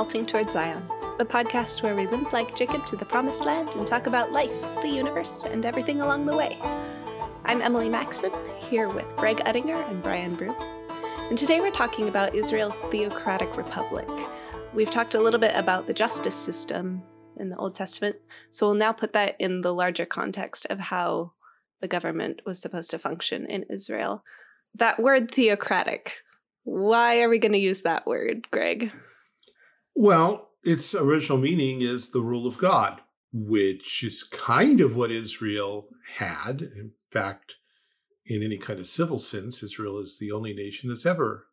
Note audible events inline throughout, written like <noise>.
Halting Toward Zion, the podcast where we limp like Jacob to the promised land and talk about life, the universe, and everything along the way. I'm Emily Maxon, here with Greg Uttinger and Brian Brew. And today we're talking about Israel's theocratic republic. We've talked a little bit about the justice system in the Old Testament, so we'll now put that in the larger context of how the government was supposed to function in Israel. That word theocratic, why are we going to use that word, Greg? Well, its original meaning is the rule of God, which is kind of what Israel had. In fact, in any kind of civil sense, Israel is the only nation that's ever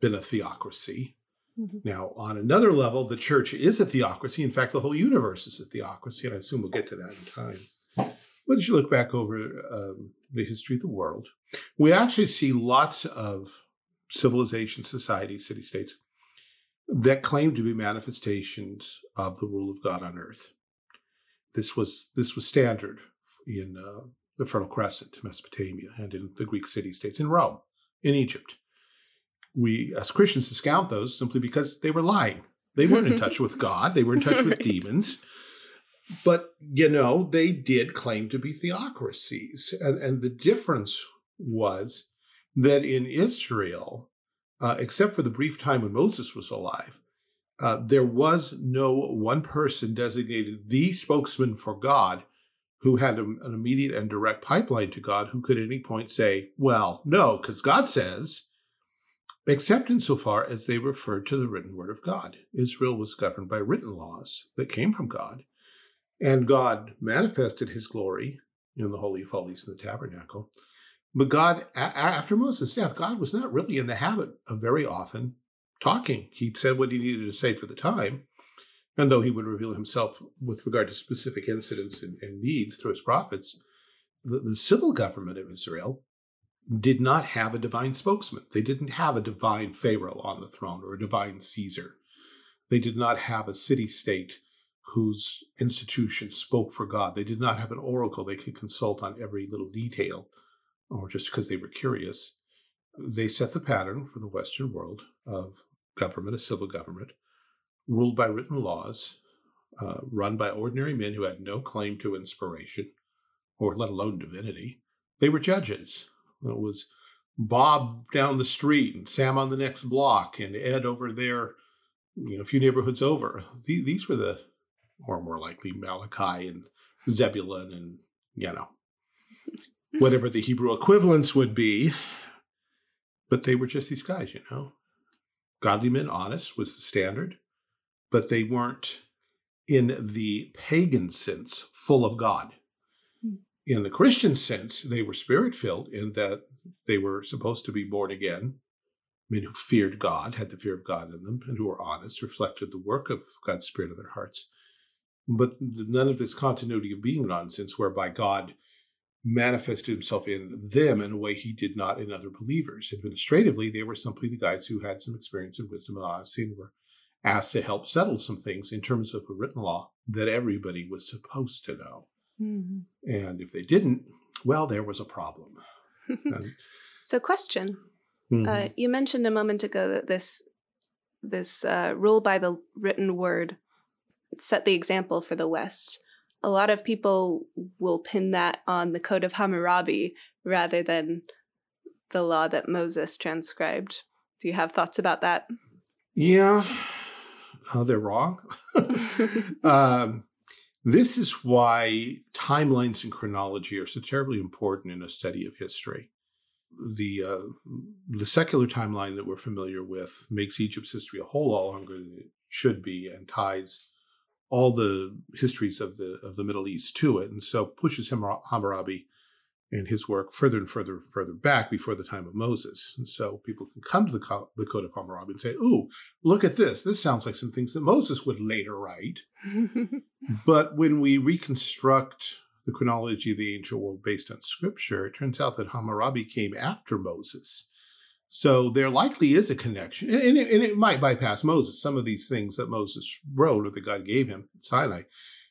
been a theocracy. Mm-hmm. Now, on another level, the church is a theocracy. In fact, the whole universe is a theocracy, and I assume we'll get to that in time. But as you look back over um, the history of the world, we actually see lots of civilization, societies, city states that claim to be manifestations of the rule of God on earth. This was this was standard in uh, the Fertile Crescent, Mesopotamia, and in the Greek city states, in Rome, in Egypt. We, as Christians, discount those simply because they were lying. They weren't in touch with <laughs> God. They were in touch with demons. But, you know, they did claim to be theocracies. And, and the difference was that in Israel, uh, except for the brief time when Moses was alive, uh, there was no one person designated the spokesman for God who had a, an immediate and direct pipeline to God who could at any point say, well, no, because God says, except insofar as they referred to the written word of God. Israel was governed by written laws that came from God, and God manifested his glory in the Holy of Holies in the tabernacle but God, a- after Moses' death, God was not really in the habit of very often talking. He said what he needed to say for the time. And though he would reveal himself with regard to specific incidents and, and needs through his prophets, the, the civil government of Israel did not have a divine spokesman. They didn't have a divine Pharaoh on the throne or a divine Caesar. They did not have a city state whose institutions spoke for God. They did not have an oracle they could consult on every little detail or just because they were curious, they set the pattern for the Western world of government, a civil government, ruled by written laws, uh, run by ordinary men who had no claim to inspiration, or let alone divinity. They were judges. It was Bob down the street and Sam on the next block and Ed over there, you know, a few neighborhoods over. These were the, or more likely Malachi and Zebulun and, you know, whatever the Hebrew equivalents would be. But they were just these guys, you know. Godly men, honest was the standard, but they weren't in the pagan sense full of God. Hmm. In the Christian sense, they were spirit filled in that they were supposed to be born again, men who feared God, had the fear of God in them, and who were honest, reflected the work of God's Spirit in their hearts. But none of this continuity of being nonsense, whereby God manifested himself in them in a way he did not in other believers. Administratively, they were simply the guys who had some experience and wisdom and honesty and were asked to help settle some things in terms of a written law that everybody was supposed to know. Mm-hmm. And if they didn't, well, there was a problem. <laughs> and, so, question: mm-hmm. uh, You mentioned a moment ago that this this uh, rule by the written word set the example for the West a lot of people will pin that on the Code of Hammurabi rather than the law that Moses transcribed. Do you have thoughts about that? Yeah, oh, they're wrong. <laughs> <laughs> um, this is why timelines and chronology are so terribly important in a study of history. The uh, the secular timeline that we're familiar with makes Egypt's history a whole lot longer than it should be, and ties all the histories of the of the Middle East to it, and so pushes Hammurabi and his work further and further and further back before the time of Moses. And so people can come to the, co- the Code of Hammurabi and say, "Ooh, look at this! This sounds like some things that Moses would later write." <laughs> but when we reconstruct the chronology of the ancient world based on Scripture, it turns out that Hammurabi came after Moses. So there likely is a connection, and it, and it, might bypass Moses. Some of these things that Moses wrote or that God gave him at Sinai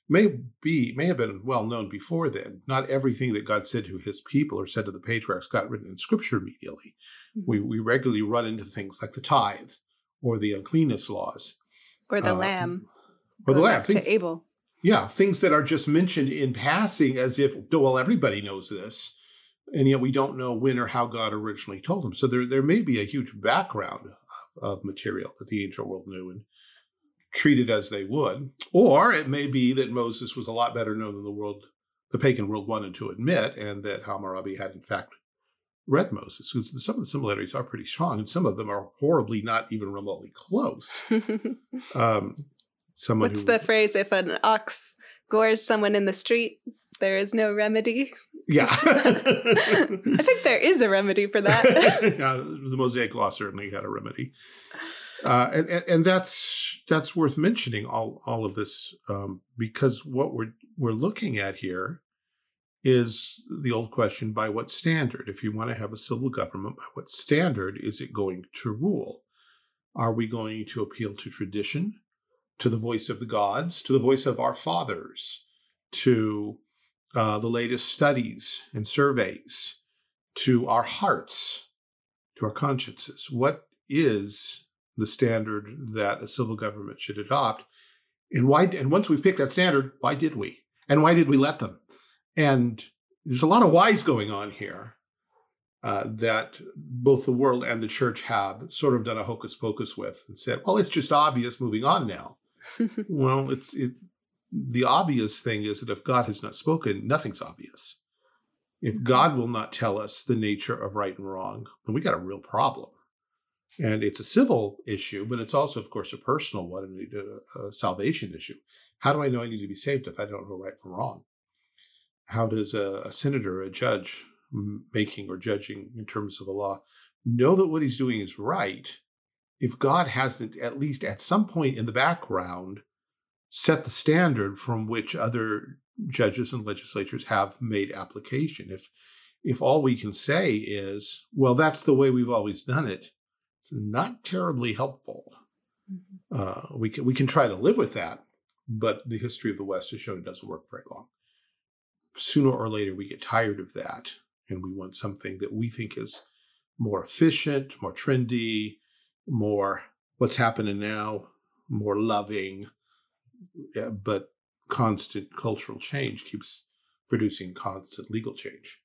may be may have been well known before then. Not everything that God said to his people or said to the patriarchs got written in Scripture immediately. Mm-hmm. We we regularly run into things like the tithe or the uncleanness laws, or the uh, lamb, or the lamb things, to Abel. Yeah, things that are just mentioned in passing as if well everybody knows this, and yet we don't know when or how God originally told them. So there there may be a huge background of, of material that the ancient world knew and treated as they would, or it may be that Moses was a lot better known than the world, the pagan world wanted to admit, and that Hammurabi had in fact read Moses. Because some of the similarities are pretty strong, and some of them are horribly not even remotely close. <laughs> um, What's who, the phrase? If an ox gores someone in the street, there is no remedy. Yeah. <laughs> I think there is a remedy for that. <laughs> yeah, the Mosaic Law certainly had a remedy. Uh, and, and, and that's that's worth mentioning all all of this um, because what we're we're looking at here is the old question by what standard? If you want to have a civil government, by what standard is it going to rule? Are we going to appeal to tradition, to the voice of the gods, to the voice of our fathers, to uh, the latest studies and surveys, to our hearts, to our consciences? What is the standard that a civil government should adopt? And why? And once we've picked that standard, why did we? And why did we let them? And there's a lot of whys going on here uh, that both the world and the church have sort of done a hocus pocus with and said, well, it's just obvious moving on now. <laughs> well, it's it, the obvious thing is that if God has not spoken, nothing's obvious. If. God will not tell us the nature of right and wrong, then we got a real problem. And it's a civil issue, but it's also, of course, a personal one and a, a salvation issue. How do I know I need to be saved if I don't know right from wrong? how does a, a senator, a judge, making or judging in terms of a law, know that what he's doing is right if God hasn't, at least at some point in the background, set the standard from which other judges and legislatures have made application? If if all we can say is, well, that's the way we've always done it, it's not terribly helpful. Mm-hmm. Uh, we can we can try to live with that, but the history of the West has shown it doesn't work very long sooner or later we get tired of that and we want something that we think is more efficient, more trendy, more what's happening now, more loving, yeah, but constant cultural change keeps producing constant legal change.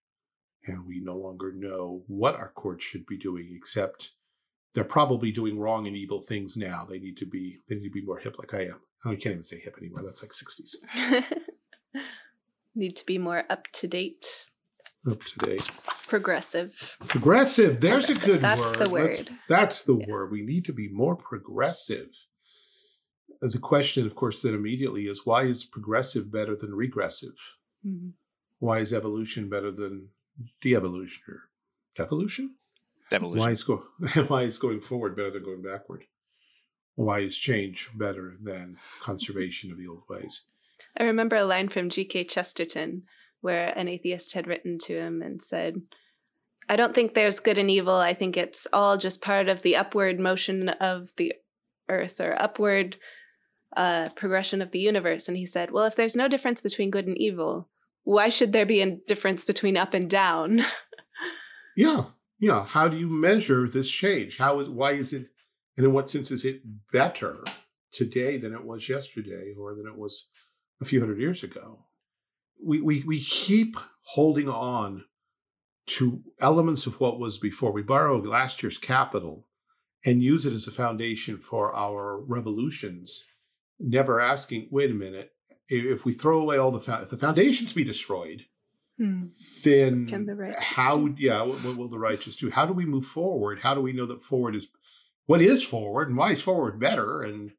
And we no longer know what our courts should be doing, except they're probably doing wrong and evil things now. They need to be they need to be more hip like I am. Oh, I can't even say hip anymore. That's like 60s. <laughs> Need to be more up to date. Up to date. Progressive. Progressive. There's progressive. a good that's word. The word. That's, that's the yeah. word. We need to be more progressive. The question, of course, then immediately is why is progressive better than regressive? Mm-hmm. Why is evolution better than de-evolution or devolution? Evolution. Why is, go- <laughs> why is going forward better than going backward? Why is change better than conservation of the old ways? I remember a line from G.K. Chesterton where an atheist had written to him and said, I don't think there's good and evil. I think it's all just part of the upward motion of the earth or upward uh, progression of the universe. And he said, Well, if there's no difference between good and evil, why should there be a difference between up and down? <laughs> yeah. Yeah. How do you measure this change? How is why is it and in what sense is it better today than it was yesterday or than it was a few hundred years ago. We, we, we keep holding on to elements of what was before. We borrow last year's capital and use it as a foundation for our revolutions, never asking, wait a minute, if we throw away all the, if the foundations be destroyed, hmm. then the how, yeah, what, what will the righteous do? How do we move forward? How do we know that forward is, what is forward and why is forward better? And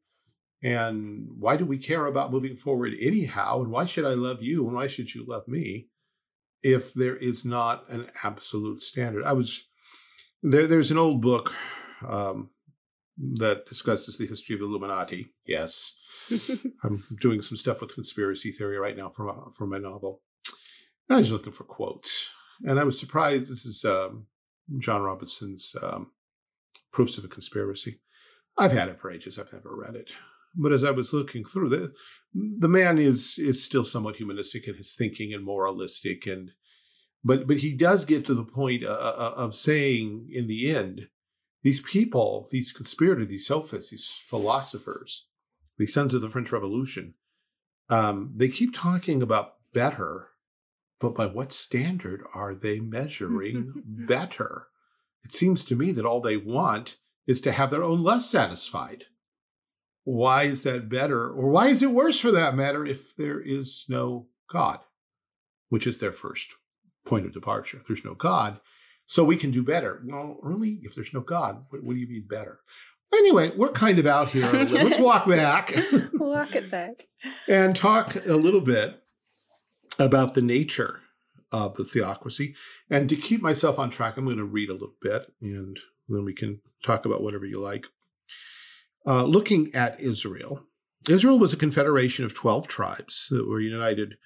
and why do we care about moving forward anyhow? And why should I love you? And why should you love me if there is not an absolute standard? I was there. There's an old book um, that discusses the history of Illuminati. Yes, <laughs> I'm doing some stuff with conspiracy theory right now for my, for my novel. I was looking for quotes, and I was surprised. This is um, John Robinson's um, Proofs of a Conspiracy. I've had it for ages. I've never read it. But as I was looking through the the man is is still somewhat humanistic in his thinking and moralistic and but but he does get to the point uh, uh, of saying in the end these people these conspirators these sophists these philosophers the sons of the French Revolution, um, they keep talking about better, but by what standard are they measuring <laughs> better? It seems to me that all they want is to have their own less satisfied. Why is that better, or why is it worse for that matter, if there is no God, which is their first point of departure? There's no God, so we can do better. Well, really, if there's no God, what, what do you mean better? Anyway, we're kind of out here. <laughs> Let's walk back. <laughs> walk it back. and talk a little bit about the nature of the theocracy. And to keep myself on track, I'm going to read a little bit and then we can talk about whatever you like. Uh, looking at Israel, Israel was a confederation of 12 tribes that were united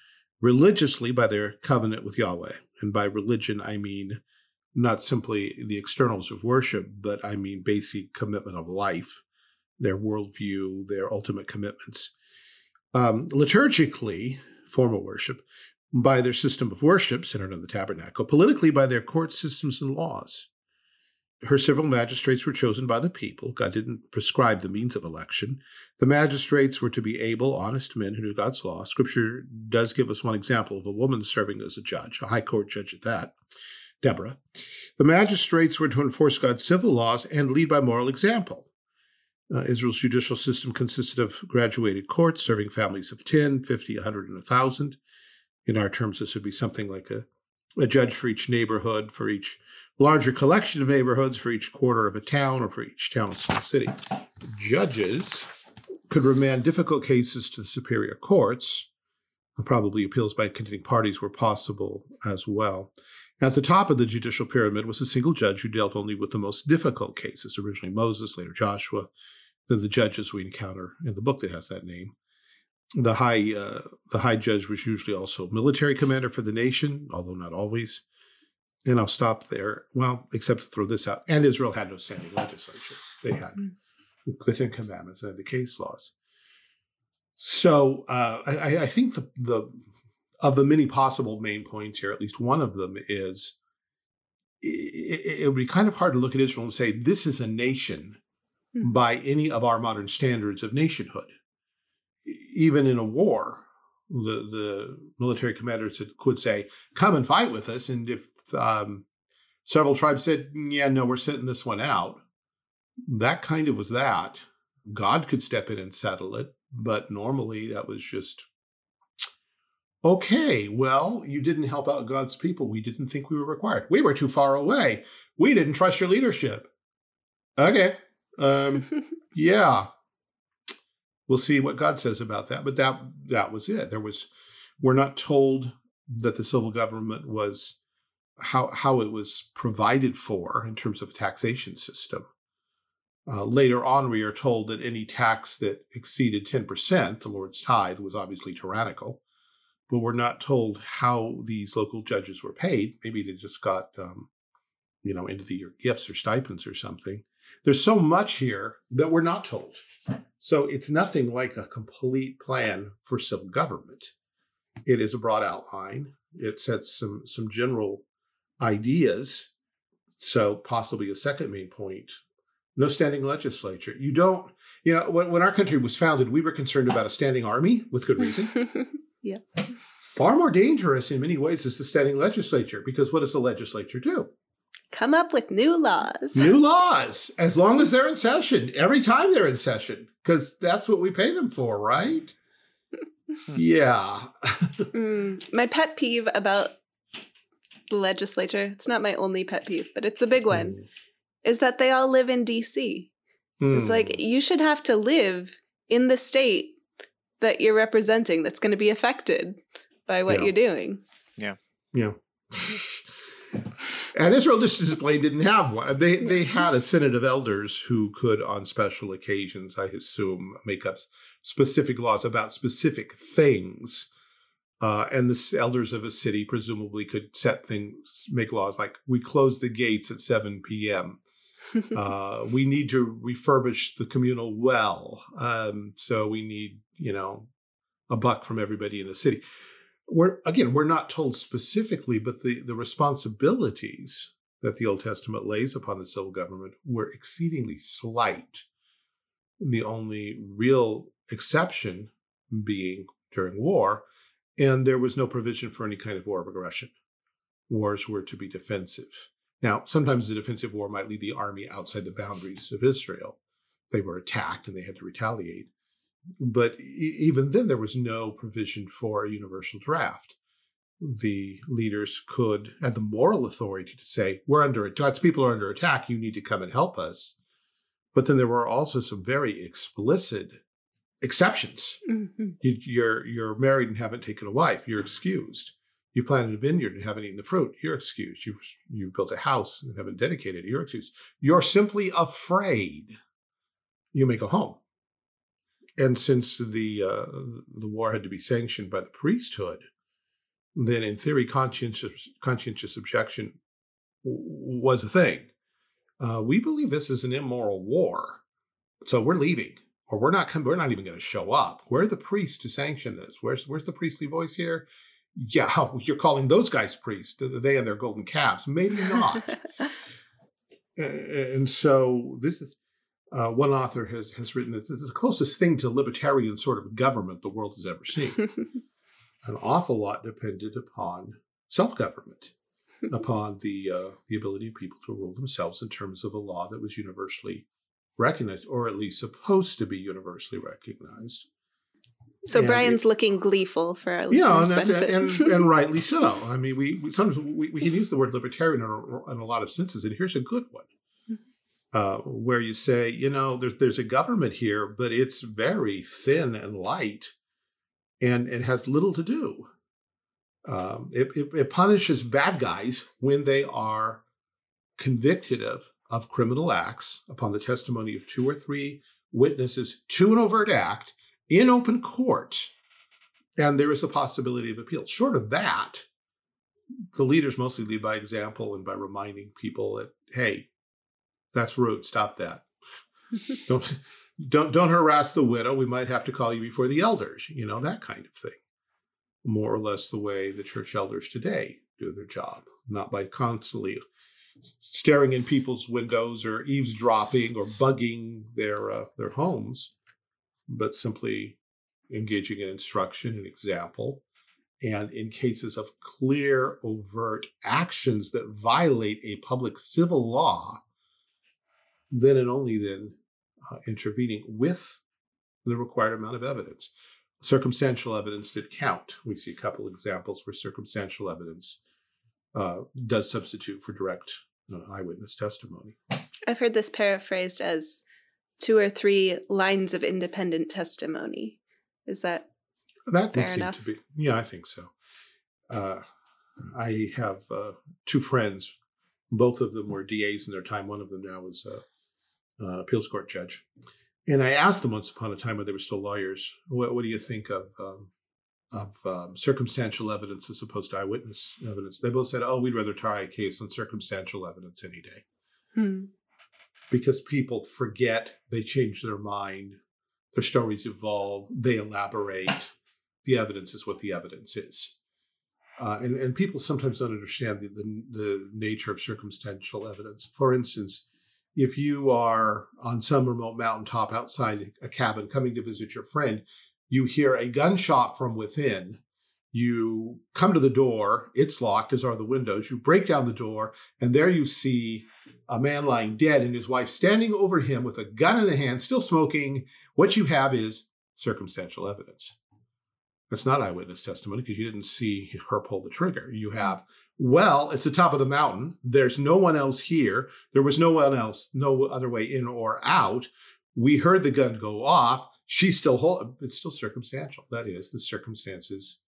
religiously by their covenant with Yahweh. And by religion, I mean not simply the externals of worship, but I mean basic commitment of life, their worldview, their ultimate commitments. Um, liturgically, formal worship, by their system of worship centered on the tabernacle, politically, by their court systems and laws. Her civil magistrates were chosen by the people. God didn't prescribe the means of election. The magistrates were to be able, honest men who knew God's law. Scripture does give us one example of a woman serving as a judge, a high court judge at that. Deborah. The magistrates were to enforce God's civil laws and lead by moral example. Uh, Israel's judicial system consisted of graduated courts serving families of 10, 50, 100, and 1,000. In our terms, this would be something like a, a judge for each neighborhood, for each larger collection of neighborhoods, for each quarter of a town, or for each town and city. Judges could remand difficult cases to the superior courts. Probably appeals by contending parties were possible as well. At the top of the judicial pyramid was a single judge who dealt only with the most difficult cases, originally Moses, later Joshua, then the judges we encounter in the book that has that name. The high, uh, the high judge was usually also military commander for the nation, although not always. And I'll stop there. Well, except to throw this out. And Israel had no standing legislature. They had mm-hmm. the Ten Commandments and the case laws. So uh, I, I, think the, the of the many possible main points here, at least one of them is it, it, would be kind of hard to look at Israel and say this is a nation mm-hmm. by any of our modern standards of nationhood. Even in a war, the, the military commanders could say, "Come and fight with us," and if um, several tribes said, "Yeah, no, we're sitting this one out," that kind of was that. God could step in and settle it, but normally that was just Okay, well, you didn't help out God's people. We didn't think we were required. We were too far away. We didn't trust your leadership. Okay. Um, <laughs> yeah. We'll see what God says about that. But that that was it. There was we're not told that the civil government was how how it was provided for in terms of a taxation system. Uh, later on, we are told that any tax that exceeded 10%, the Lord's tithe, was obviously tyrannical but we're not told how these local judges were paid. Maybe they just got, um, you know, into the year gifts or stipends or something. There's so much here that we're not told. So it's nothing like a complete plan for civil government. It is a broad outline. It sets some some general ideas. So possibly a second main point: no standing legislature. You don't. You know, when, when our country was founded, we were concerned about a standing army with good reason. <laughs> yeah. Far more dangerous in many ways is the standing legislature because what does the legislature do? Come up with new laws. New <laughs> laws, as long as they're in session, every time they're in session, because that's what we pay them for, right? yeah. <laughs> mm, my pet peeve about the legislature, it's not my only pet peeve, but it's a big one, mm. is that they all live in DC. Mm. It's like hmm. you should have to live in the state that you're representing that's going to be affected by what yeah. you're doing. Yeah. Yeah. and Israel Display didn't have one. They they had a synod of elders who could, on special occasions, I assume, make up specific laws about specific things. Uh, and the elders of a city presumably could set things, make laws like we close the gates at 7 p.m. <laughs> uh, we need to refurbish the communal well. Um, so we need, you know, a buck from everybody in the city. We're again, we're not told specifically, but the, the responsibilities that the Old Testament lays upon the civil government were exceedingly slight. the only real exception being during war, and there was no provision for any kind of war of aggression. Wars were to be defensive. Now, sometimes the defensive war might lead the army outside the boundaries of Israel. They were attacked and they had to retaliate. But even then, there was no provision for a universal draft. The leaders could have the moral authority to say, We're under attack. God's people are under attack. You need to come and help us. But then there were also some very explicit exceptions. Mm-hmm. You, you're you're married and haven't taken a wife. You're excused. You planted a vineyard and haven't eaten the fruit. You're excused. You've you built a house and haven't dedicated. It, you're excused. You're simply afraid. You may go home. And since the uh, the war had to be sanctioned by the priesthood, then in theory, conscientious conscientious objection was a thing. Uh, we believe this is an immoral war, so we're leaving or we're not we're not even going to show up. Where are the priests to sanction this? Where's where's the priestly voice here? Yeah, <laughs> you're calling those guys priests, they and their golden calves. Maybe not. <laughs> and so this is uh, one author has has written that this is the closest thing to libertarian sort of government the world has ever seen. <laughs> An awful lot depended upon self government, upon the uh, the ability of people to rule themselves in terms of a law that was universally recognized, or at least supposed to be universally recognized. So and Brian's it, looking gleeful for our yeah, benefit. And, and, and, <laughs> rightly so. I mean, we, we sometimes we, we, can use the word libertarian in a, in a, lot of senses, and here's a good one, mm-hmm. uh, where you say, you know, there's there's a government here, but it's very thin and light, and it has little to do. Um, it, it, it punishes bad guys when they are convicted of of criminal acts upon the testimony of two or three witnesses to an overt act in open court, and there is a possibility of appeal. Short of that, the leaders mostly lead by example and by reminding people that, hey, that's rude. Stop that. <laughs> don't don't don't harass the widow. We might have to call you before the elders. You know that kind of thing. More or less the way the church elders today do their job, not by constantly staring in people's windows or eavesdropping or bugging their uh, their homes, but simply engaging in instruction and example. And in cases of clear, overt actions that violate a public civil law, then and only then uh, intervening with the required amount of evidence. Circumstantial evidence did count. We see a couple examples where circumstantial evidence uh, does substitute for direct uh, eyewitness testimony. I've heard this paraphrased as two or three lines of independent testimony. Is that that fair would enough? to be? Yeah, I think so. Uh, I have uh, two friends. Both of them were DAs in their time. One of them now is a, a appeals court judge. And I asked them once upon a time when they were still lawyers, what, what do you think of um, of um, circumstantial evidence as opposed to eyewitness evidence. They both said, "Oh, we'd rather try a case on circumstantial evidence any day," hmm. Because people forget, they change their mind, their stories evolve, they elaborate. The evidence is what the evidence is, uh, and and people sometimes don't understand the, the the nature of circumstantial evidence. For instance. If you are on some remote mountaintop outside a cabin coming to visit your friend, you hear a gunshot from within. You come to the door, it's locked, as are the windows. You break down the door, and there you see a man lying dead and his wife standing over him with a gun in the hand, still smoking. What you have is circumstantial evidence. That's not eyewitness testimony because you didn't see her pull the trigger. You have, well, it's the top of the mountain. There's no one else here. There was no one else, no other way in or out. We heard the gun go off she's still whole. It's still circumstantial. That is, the circumstances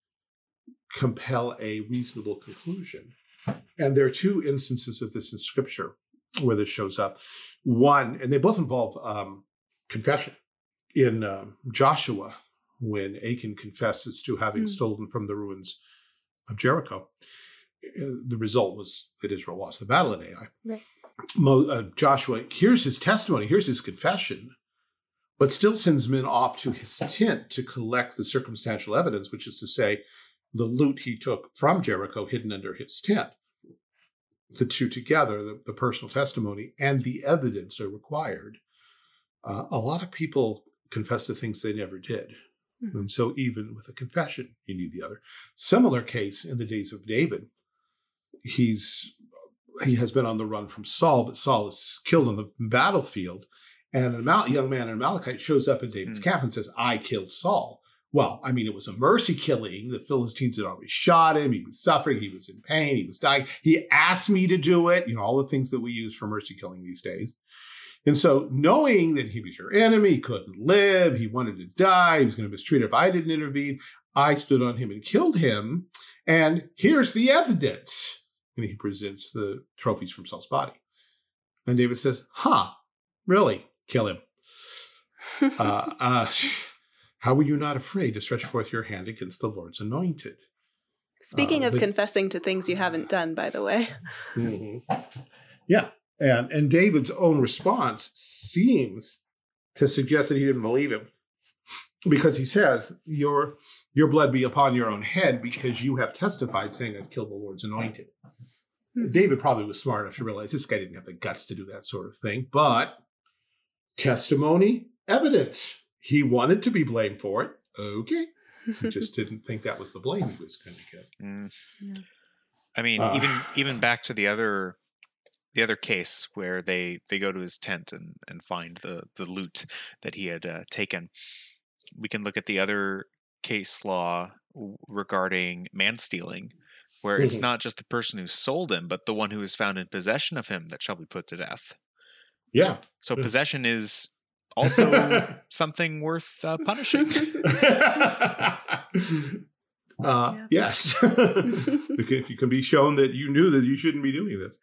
compel a reasonable conclusion. And there are two instances of this in Scripture where this shows up. One, and they both involve um, confession. In um, Joshua, when Achan confesses to having mm. stolen from the ruins of Jericho, uh, the result was that Israel lost the battle at Ai. Right. Mo, uh, Joshua hears his testimony, hears his confession, but still sends men off to his tent to collect the circumstantial evidence, which is to say, the loot he took from Jericho hidden under his tent. The two together, the, the personal testimony and the evidence are required uh, a lot of people confess to things they never did. Mm-hmm. And so, even with a confession, you need the other. Similar case in the days of David. He's he has been on the run from Saul, but Saul is killed on the battlefield. And a young man, in Amalekite, shows up in David's mm. camp and says, I killed Saul. Well, I mean, it was a mercy killing. The Philistines had already shot him. He was suffering. He was in pain. He was dying. He asked me to do it. You know, all the things that we use for mercy killing these days. And so, knowing that he was your enemy, he couldn't live, he wanted to die, he was going to mistreat if I didn't intervene, I stood on him and killed him. And here's the evidence. And he presents the trophies from Saul's body. And David says, Huh, really? Kill him. <laughs> uh, uh, how were you not afraid to stretch forth your hand against the Lord's anointed? Speaking uh, of the, confessing to things you haven't done, by the way. <laughs> Mm-hmm. Yeah. And, and David's own response seems to suggest that he didn't believe him because he says, your, your blood be upon your own head because you have testified saying I've killed the Lord's anointed. Hmm. David probably was smart enough to realize this guy didn't have the guts to do that sort of thing, but testimony, evidence he wanted to be blamed for it. Okay. He just <laughs> didn't think that was the blame he was going to get. Mm. Yeah. I mean, uh, even even back to the other the other case where they they go to his tent and and find the the loot that he had uh, taken. We can look at the other case law regarding man stealing, where mm-hmm. it's not just the person who sold him, but the one who is found in possession of him that shall be put to death. Yeah. So possession is also <laughs> something worth uh, punishing. <laughs> uh, yes, <laughs> if you can be shown that you knew that you shouldn't be doing this.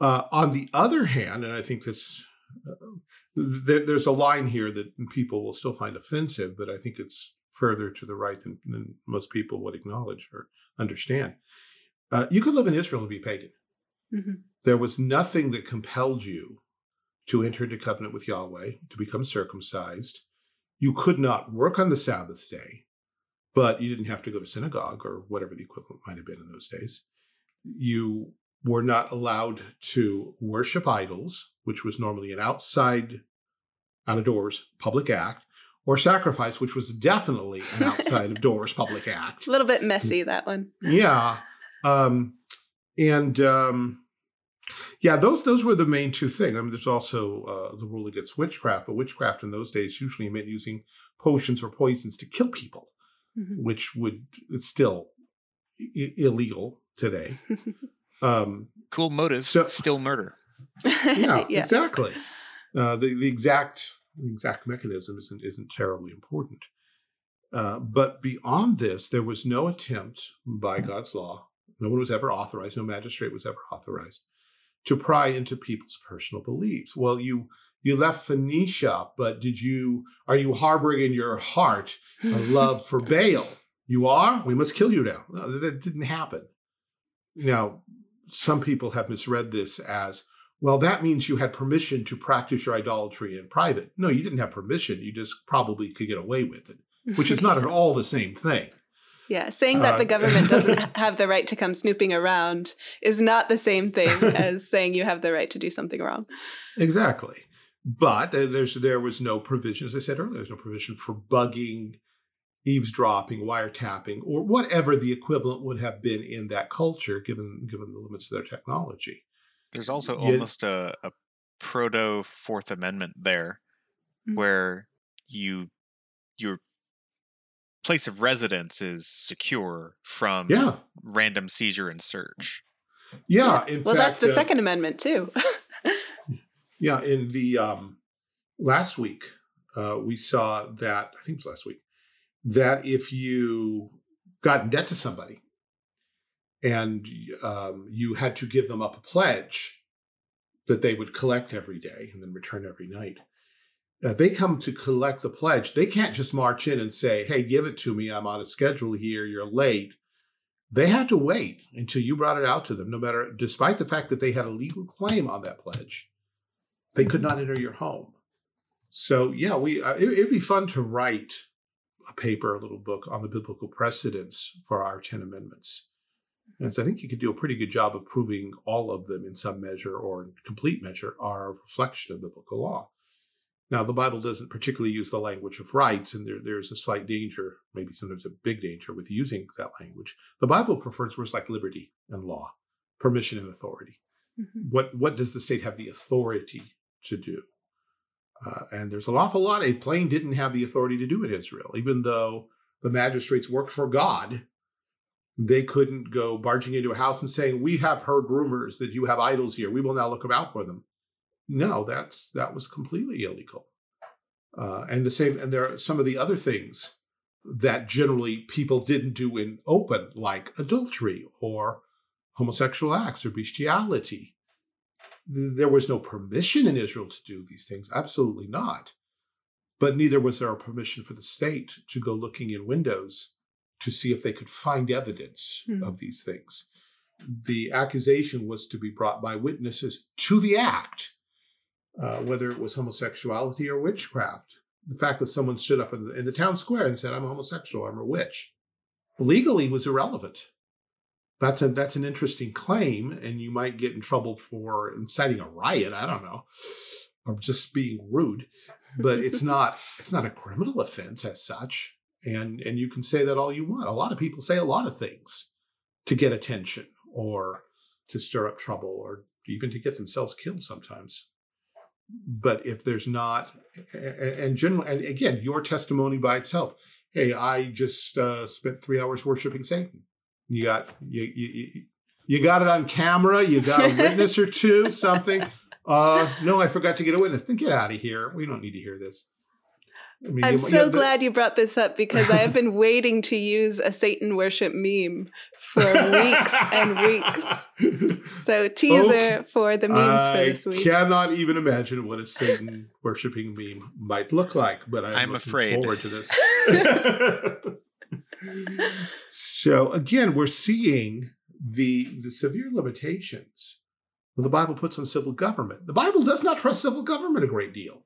Uh, on the other hand, and I think this, uh, there, there's a line here that people will still find offensive, but I think it's further to the right than, than most people would acknowledge or understand. Uh, you could live in Israel and be pagan. Mm-hmm. There was nothing that compelled you to enter into covenant with Yahweh, to become circumcised. You could not work on the Sabbath day, but you didn't have to go to synagogue or whatever the equivalent might have been in those days. You were not allowed to worship idols, which was normally an outside, out of doors public act, or sacrifice, which was definitely an outside of <laughs> doors public act. A little bit messy, that one. Yeah. Um, and um, yeah, those those were the main two things. I mean, there's also uh, the rule against witchcraft, but witchcraft in those days usually meant using potions or poisons to kill people, mm-hmm. which would it's still I- illegal today. <laughs> um, cool motive, so, still murder. Yeah, <laughs> yeah. exactly. Uh, the the exact the exact mechanism isn't isn't terribly important. Uh, but beyond this, there was no attempt by God's law. No one was ever authorized. No magistrate was ever authorized to pry into people's personal beliefs. Well, you you left Phoenicia, but did you are you harboring in your heart a <laughs> love for Baal? You are? We must kill you now. No, that didn't happen. Now, some people have misread this as, well, that means you had permission to practice your idolatry in private. No, you didn't have permission. You just probably could get away with it, which is not at <laughs> all the same thing. Yeah, saying that uh, the government doesn't <laughs> have the right to come snooping around is not the same thing <laughs> as saying you have the right to do something wrong. Exactly. But there's there was no provision, as I said earlier, there's no provision for bugging, eavesdropping, wiretapping, or whatever the equivalent would have been in that culture, given given the limits of their technology. There's also Yet, almost a, a proto Fourth Amendment there, mm-hmm. where you you're place of residence is secure from yeah. random seizure and search. Yeah. well, fact, that's the uh, Second Amendment too. <laughs> yeah. In the um, last week, uh, we saw that I think it was last week that if you got in debt to somebody and um, you had to give them up a pledge that they would collect every day and then return every night they come to collect the pledge, they can't just march in and say, Hey, give it to me. I'm on a schedule here. You're late. They had to wait until you brought it out to them, no matter, despite the fact that they had a legal claim on that pledge. They could not enter your home. So, yeah, we uh, it, it'd be fun to write a paper, a little book on the biblical precedents for our 10 amendments. And so I think you could do a pretty good job of proving all of them in some measure or complete measure are a reflection of the biblical law. Now, the Bible doesn't particularly use the language of rights, and there, there's a slight danger, maybe sometimes a big danger, with using that language. The Bible prefers words like liberty and law, permission and authority. Mm-hmm. What what does the state have the authority to do? Uh, and there's an awful lot a plane didn't have the authority to do in Israel, even though the magistrates worked for God. They couldn't go barging into a house and saying, "We have heard rumors that you have idols here. We will now look about for them." No, that's that was completely illegal. Uh, and the same, and there are some of the other things that generally people didn't do in open, like adultery or homosexual acts or bestiality. There was no permission in Israel to do these things, absolutely not. But neither was there a permission for the state to go looking in windows to see if they could find evidence mm. of these things. The accusation was to be brought by witnesses to the act uh, whether it was homosexuality or witchcraft. The fact that someone stood up in the, in the town square and said, I'm a homosexual, I'm a witch, legally was irrelevant. That's a that's an interesting claim, and you might get in trouble for inciting a riot. I don't know, or just being rude, but it's <laughs> not it's not a criminal offense as such. And and you can say that all you want. A lot of people say a lot of things to get attention or to stir up trouble or even to get themselves killed sometimes but if there's not and general and again your testimony by itself. Hey i just uh, spent three hours worshiping satan. You got you, you you got it on camera. You got a <laughs> witness or two something. Uh no i forgot to get a witness. Then get out of here. We don't need to hear this I mean, I'm you, so you glad you brought this up because I have been <laughs> waiting to use a Satan worship meme for weeks and weeks. <laughs> So teaser okay. for the memes I for this week. I cannot even imagine what a Satan <laughs> worshiping meme might look like, but I'm, I'm afraid forward to this. so again, we're seeing the the severe limitations the Bible puts on civil government. The Bible does not trust civil government a great deal.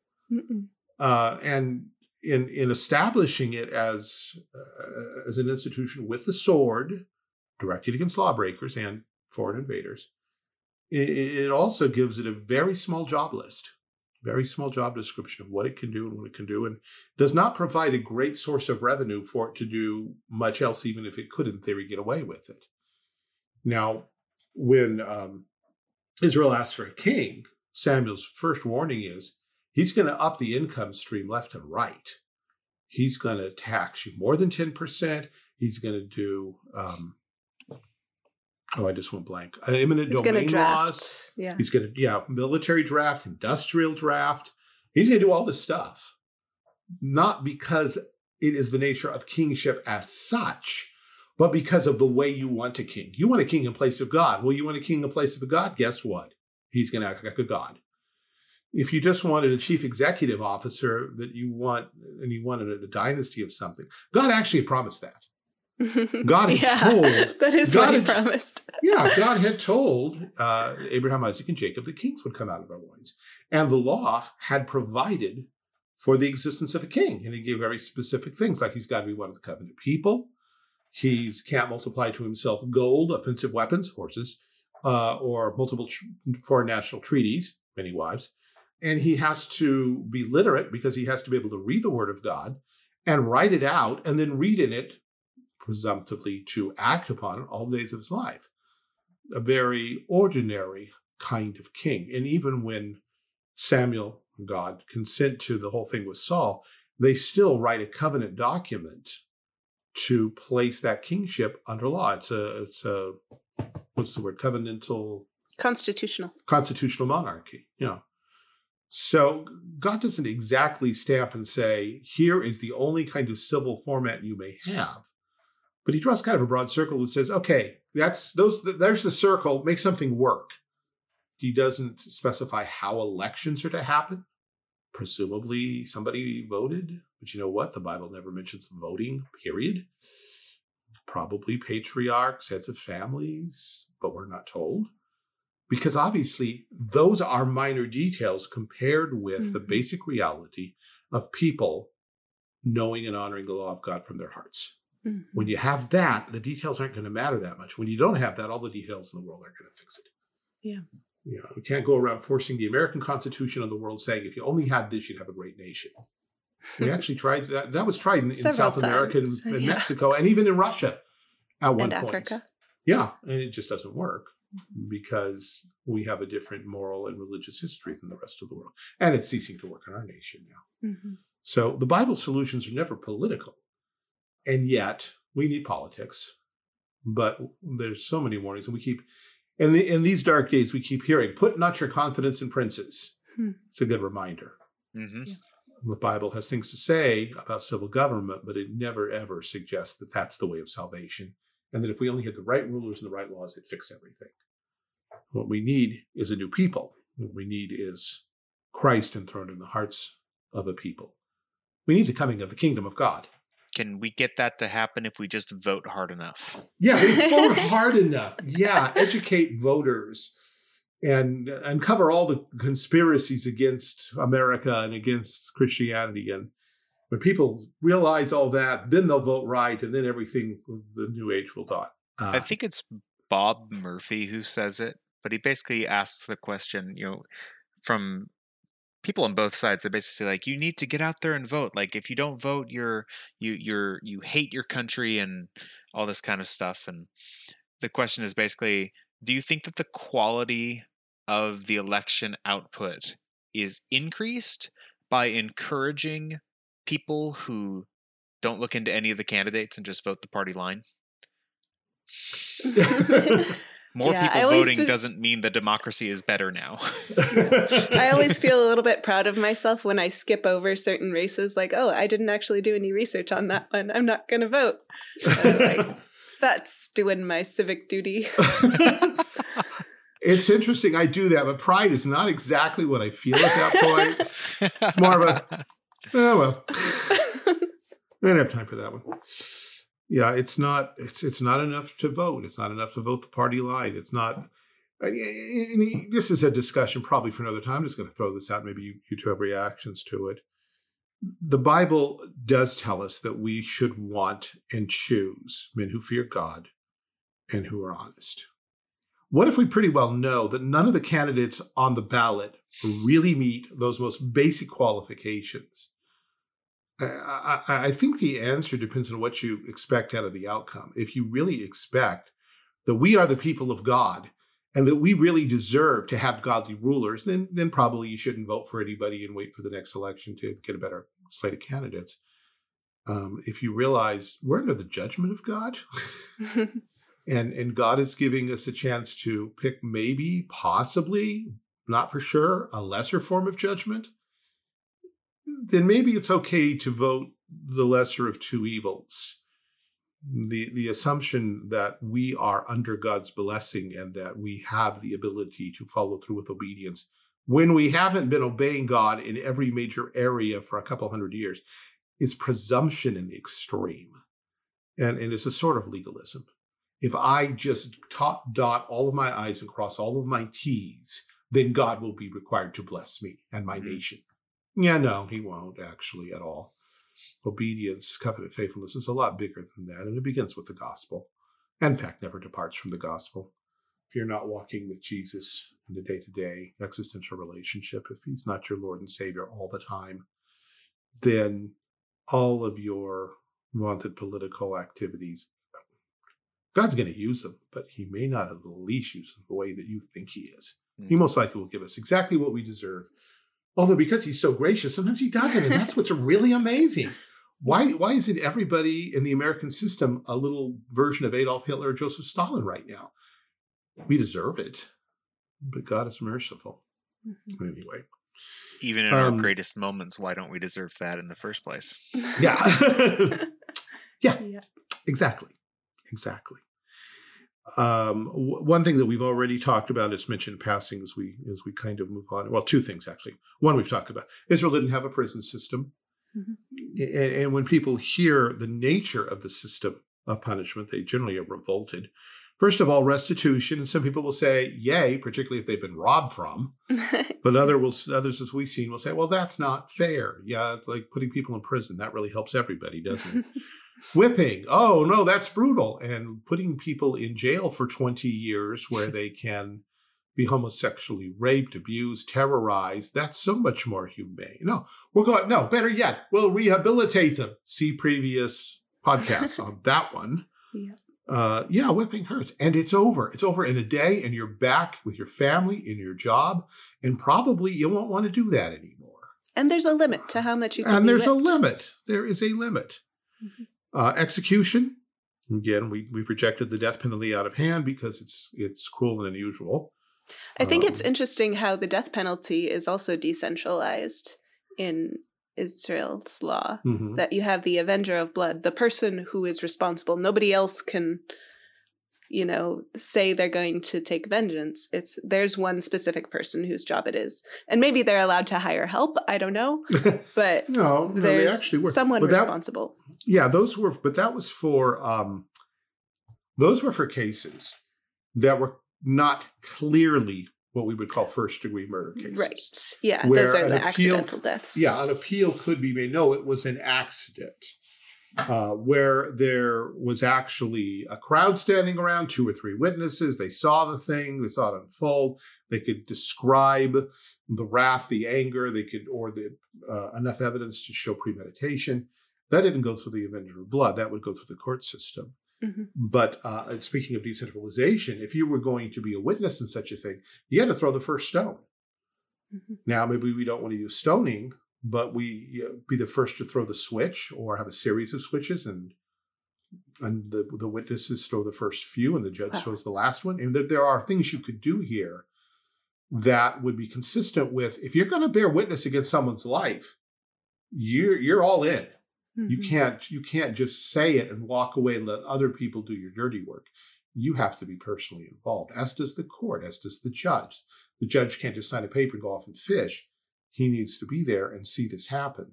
Uh, and in in establishing it as uh, as an institution with the sword directed against lawbreakers and foreign invaders, it, it, also gives it a very small job list, very small job description of what it can do and what it can do, and does not provide a great source of revenue for it to do much else, even if it could, in theory, get away with it. Now, when um, Israel asks for a king, Samuel's first warning is he's going to up the income stream left and right. He's going to tax you more than 10%. He's going to do, um, oh, I just went blank. Uh, eminent he's domain laws. Yeah. He's going to, yeah, military draft, industrial draft. He's going to do all this stuff. Not because it is the nature of kingship as such, but because of the way you want a king. You want a king in place of God. Well, you want a king in place of a God. Guess what? He's going to act like a God if you just wanted a chief executive officer that you want and you wanted a, a dynasty of something, God actually promised that. <laughs> God had yeah, told <laughs> that is God what He had, promised. yeah, <laughs> God had told uh, Abraham, Isaac, and Jacob that kings would come out of our loins, and the law had provided for the existence of a king, and He gave very specific things, like he's got to be one of the covenant people. He can't multiply to himself gold, offensive weapons, horses, uh, or multiple tr- foreign national treaties, many wives and he has to be literate because he has to be able to read the word of God and write it out and then read in it, presumptively to act upon it all the days of his life. A very ordinary kind of king. And even when Samuel and God consent to the whole thing with Saul, they still write a covenant document to place that kingship under law. It's a it's a what's the word? Covenantal constitutional constitutional monarchy. You know. So God doesn't exactly stamp and say, here is the only kind of civil format you may have. But he draws kind of a broad circle that says, okay, that's those there's the circle, make something work. He doesn't specify how elections are to happen. Presumably somebody voted, but you know what? The Bible never mentions voting, period. Probably patriarchs, heads of families, but we're not told because obviously those are minor details compared with mm-hmm. the basic reality of people knowing and honoring the law of God from their hearts. Mm-hmm. When you have that, the details aren't going to matter that much. When you don't have that, all the details in the world aren't going to fix it. Yeah. Yeah you know, we can't go around forcing the American Constitution on the world saying if you only had this, you'd have a great nation. We <laughs> actually tried that. That was tried in, in South America and, and <laughs> yeah. Mexico and even in Russia at one and point. Africa. Yeah, and it just doesn't work because we have a different moral and religious history than the rest of the world. And it's ceasing to work in our nation now. Mm-hmm. So the Bible solutions are never political. And yet we need politics. But there's so many warnings, and we keep in, the, in these dark days, we keep hearing, put not your confidence in princes. Hmm. It's a good reminder. Mm-hmm. Yes. The Bible has things to say about civil government, but it never ever suggests that that's the way of salvation. And that if we only had the right rulers and the right laws, it'd fix everything. What we need is a new people. What we need is Christ enthroned in the hearts of a people. We need the coming of the kingdom of God. Can we get that to happen if we just vote hard enough? Yeah, we <laughs> vote hard enough. Yeah, educate voters and uncover all the conspiracies against America and against Christianity. And when people realize all that, then they'll vote right, and then everything, the new age will dawn. Uh, I think it's Bob Murphy who says it, but he basically asks the question, you know, from people on both sides They're basically like you need to get out there and vote like if you don't vote you're you you're you hate your country and all this kind of stuff and the question is basically do you think that the quality of the election output is increased by encouraging people who don't look into any of the candidates and just vote the party line <laughs> More yeah, people voting feel... doesn't mean the democracy is better now. <laughs> I always feel a little <laughs> bit proud of myself when I skip over certain races, like, oh, I didn't actually do any research on that one. I'm not going to vote. Like, that's doing my civic duty. it's interesting. I do that, but pride is not exactly what I feel at that point. It's more of a, oh, well. <laughs> I don't have time for that one yeah, it's not it's it's not enough to vote. It's not enough to vote the party line. It's not. this is a discussion probably for another time. I'm just going to throw this out. Maybe you, you two have reactions to it. The Bible does tell us that we should want and choose men who fear God and who are honest. What if we pretty well know that none of the candidates on the ballot really meet those most basic qualifications? I, I, think the answer depends on what you expect out of the outcome. If you really expect that we are the people of God and that we really deserve to have godly rulers, then then probably you shouldn't vote for anybody and wait for the next election to get a better slate of candidates. Um, if you realize we're under the judgment of God, <laughs> and and God is giving us a chance to pick maybe, possibly, not for sure, a lesser form of judgment then maybe it's okay to vote the lesser of two evils. The, the assumption that we are under God's blessing and that we have the ability to follow through with obedience when we haven't been obeying God in every major area for a couple hundred years is presumption in the extreme. And, and it's a sort of legalism. If I just tot, dot all of my I's and cross all of my T's, then God will be required to bless me and my mm-hmm. nation. Yeah, no, he won't actually at all. Obedience, covenant faithfulness is a lot bigger than that, and it begins with the gospel. And in fact, never departs from the gospel. If you're not walking with Jesus in the day to day existential relationship, if he's not your Lord and Savior all the time, then all of your wanted political activities, God's going to use them, but he may not at least use them the way that you think he is. Mm-hmm. He most likely will give us exactly what we deserve Although because he's so gracious, sometimes he doesn't, and that's what's really amazing. Why why isn't everybody in the American system a little version of Adolf Hitler or Joseph Stalin right now? We deserve it, but God is merciful. Mm-hmm. Anyway, even in um, our greatest moments, why don't we deserve that in the first place? Yeah, <laughs> yeah, yeah, exactly, exactly. Um, w- one thing that we've already talked about is mentioned passing as we as we kind of move on. Well, two things actually. One we've talked about. Israel didn't have a prison system, mm-hmm. and, and, when people hear the nature of the system of punishment, they generally are revolted. First of all, restitution, and some people will say, "Yay!" Particularly if they've been robbed from. <laughs> but other will others, as we've seen, will say, "Well, that's not fair." Yeah, like putting people in prison that really helps everybody, doesn't it? <laughs> whipping oh no that's brutal and putting people in jail for 20 years where <laughs> they can be homosexually raped, abused, terrorized. That's so much more humane. No, we're going, no, better yet, we'll rehabilitate them. See previous podcasts on <laughs> that one. Yeah. Uh, yeah, whipping hurts. And it's over. It's over in a day, and you're back with your family, in your job, and probably you won't want to do that anymore. And there's a limit to how much you can And there's a limit. There is a limit. Mhm. Uh, execution. Again, we, we've rejected the death penalty out of hand because it's it's cruel and unusual. I think it's Um, interesting how the death penalty is also decentralized in Israel's law. Mhm. That you have the avenger of blood, the person who is responsible. Nobody else can, you know, say they're going to take vengeance. It's there's one specific person whose job it is, and maybe they're allowed to hire help. I don't know, <laughs> but no, no, they actually were. someone But that- responsible. Yeah, those were, but that was for um, those were for cases that were not clearly what we would call first degree murder cases. Right. Yeah, those are the appeal- accidental deaths. Yeah, an appeal could be made. No, it was an accident. Uh, where there was actually a crowd standing around, two or three witnesses. They saw the thing, they saw it unfold. They could describe the wrath, the anger. They could, or the uh, enough evidence to show premeditation. That didn't go through the Avenger of Blood. That would go through the court system. Mhm. But uh, speaking of decentralization, if you were going to be a witness in such a thing, you had to throw the first stone. Mhm. Now, maybe we don't want to use stoning, but we you know, be the first to throw the switch or have a series of switches and and the, the witnesses throw the first few and the judge Wow. throws the last one. And there, there are things you could do here that would be consistent with if you're going to bear witness against someone's life, you're you're all in. You Mhm. can't you can't just say it and walk away and let other people do your dirty work. You have to be personally involved, as does the court, as does the judge. The judge can't just sign a paper and go off and fish. He needs to be there and see this happen.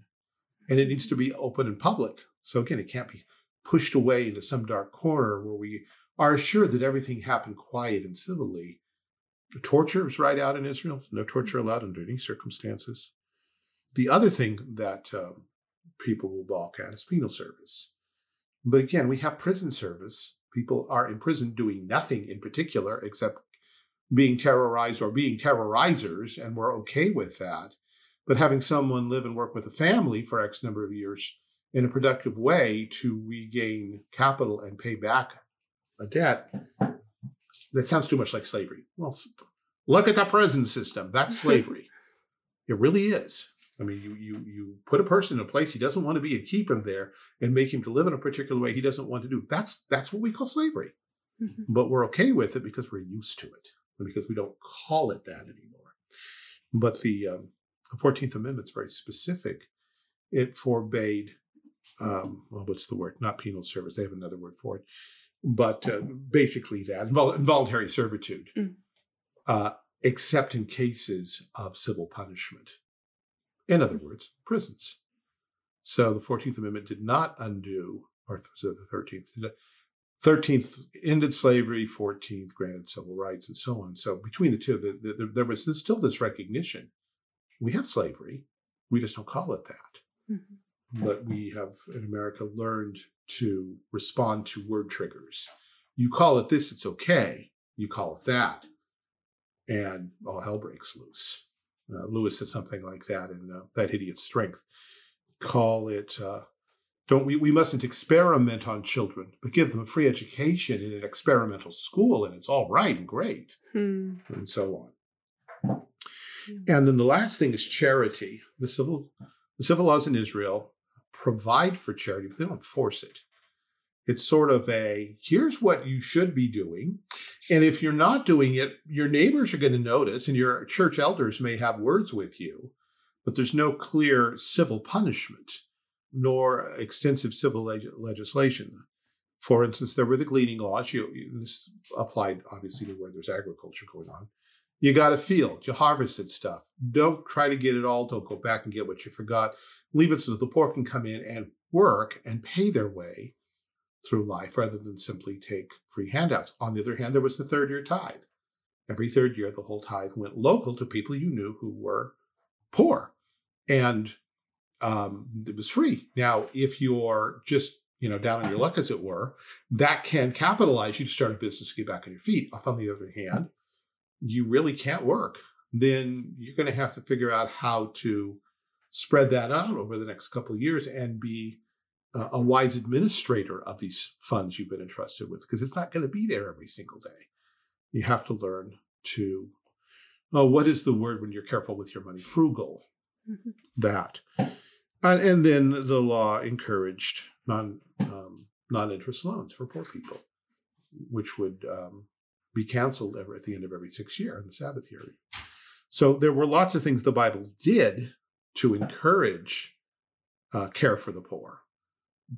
And it needs to be open and public. So again, it can't be pushed away into some dark corner where we are assured that everything happened quiet and civilly. Torture is right out in Israel. No torture allowed under any circumstances. The other thing that um, people will balk at is penal service. But again, we have prison service. People are in prison doing nothing in particular except being terrorized or being terrorizers, and we're okay with that. But having someone live and work with a family for X number of years in a productive way to regain capital and pay back a debt, that sounds too much like slavery. Well, look at the prison system. That's <laughs> slavery. it really is. I mean, you you you put a person in a place he doesn't want to be and keep him there and make him to live in a particular way he doesn't want to do. That's that's what we call slavery. Mhm. But we're okay with it because we're used to it and because we don't call it that anymore. But the um, Fourteenth Amendment is very specific. It forbade, um, well, what's the word? Not penal service. They have another word for it. But uh, basically, that invol- involuntary servitude, Mm. uh, except in cases of civil punishment. In other words, prisons. So the 14th Amendment did not undo, or was it the 13th? 13th ended slavery, 14th granted civil rights, and so on. So between the two, the, the, the- there was still this recognition. We have slavery, we just don't call it that. Mhm. But we have in America learned to respond to word triggers. You call it this, it's okay. You call it that, and all hell breaks loose. Uh, Lewis said something like that in uh, That Hideous Strength. Call it, uh, don't we, we mustn't experiment on children, but give them a free education in an experimental school, and it's all right and great, Hmm. and so on. And then the last thing is charity. The civil, the civil laws in Israel provide for charity, but they don't force it. It's sort of a here's what you should be doing. And if you're not doing it, your neighbors are going to notice, and your church elders may have words with you, but there's no clear civil punishment nor extensive civil leg- legislation. For instance, there were the gleaning laws. You, you- this applied obviously to where there's agriculture going on. You got a field, you harvested stuff. Don't try to get it all. Don't go back and get what you forgot. Leave it so that the poor can come in and work and pay their way through life rather than simply take free handouts. On the other hand, there was the third year tithe. Every third year, the whole tithe went local to people you knew who were poor. And um, it was free. Now, if you're just you know down on your luck, as it were, that can capitalize you to start a business, get back on your feet. Off on the other hand, you really can't work, then you're going to have to figure out how to spread that out over the next couple of years and be uh, a wise administrator of these funds you've been entrusted with because it's not going to be there every single day. You have to learn to, oh, what is the word when you're careful with your money? Frugal. Mm-hmm. That. And, and, then the law encouraged non um, non interest loans for poor people, which would um, be canceled every, at the end of every six year in the Sabbath year. So there were lots of things the Bible did to encourage uh, care for the poor,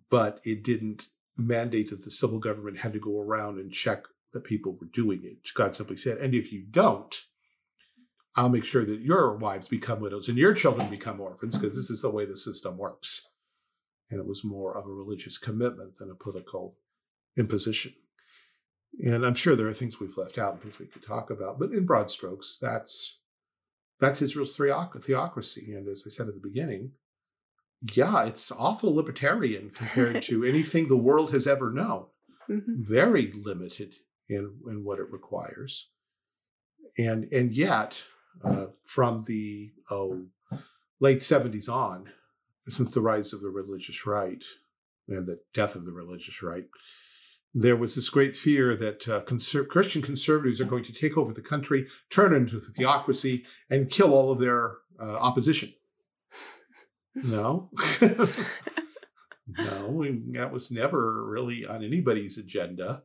but it didn't mandate that the civil government had to go around and check that people were doing it. God simply said, and if you don't, I'll make sure that your wives become widows and your children become orphans, because this is the way the system works. And it was more of a religious commitment than a political imposition. And I'm sure there are things we've left out and things we could talk about, but in broad strokes, that's that's Israel's theocracy. And as I said at the beginning, yeah, it's awful libertarian compared <laughs> to anything the world has ever known. Mm-hmm. Very limited in, in what it requires. And and yet, uh, from the oh, late 70s on, since the rise of the religious right and the death of the religious right, there was this great fear that uh, conser- Christian conservatives are going to take over the country, turn it into a theocracy, and kill all of their uh, opposition. No. <laughs> no, that was never really on anybody's agenda.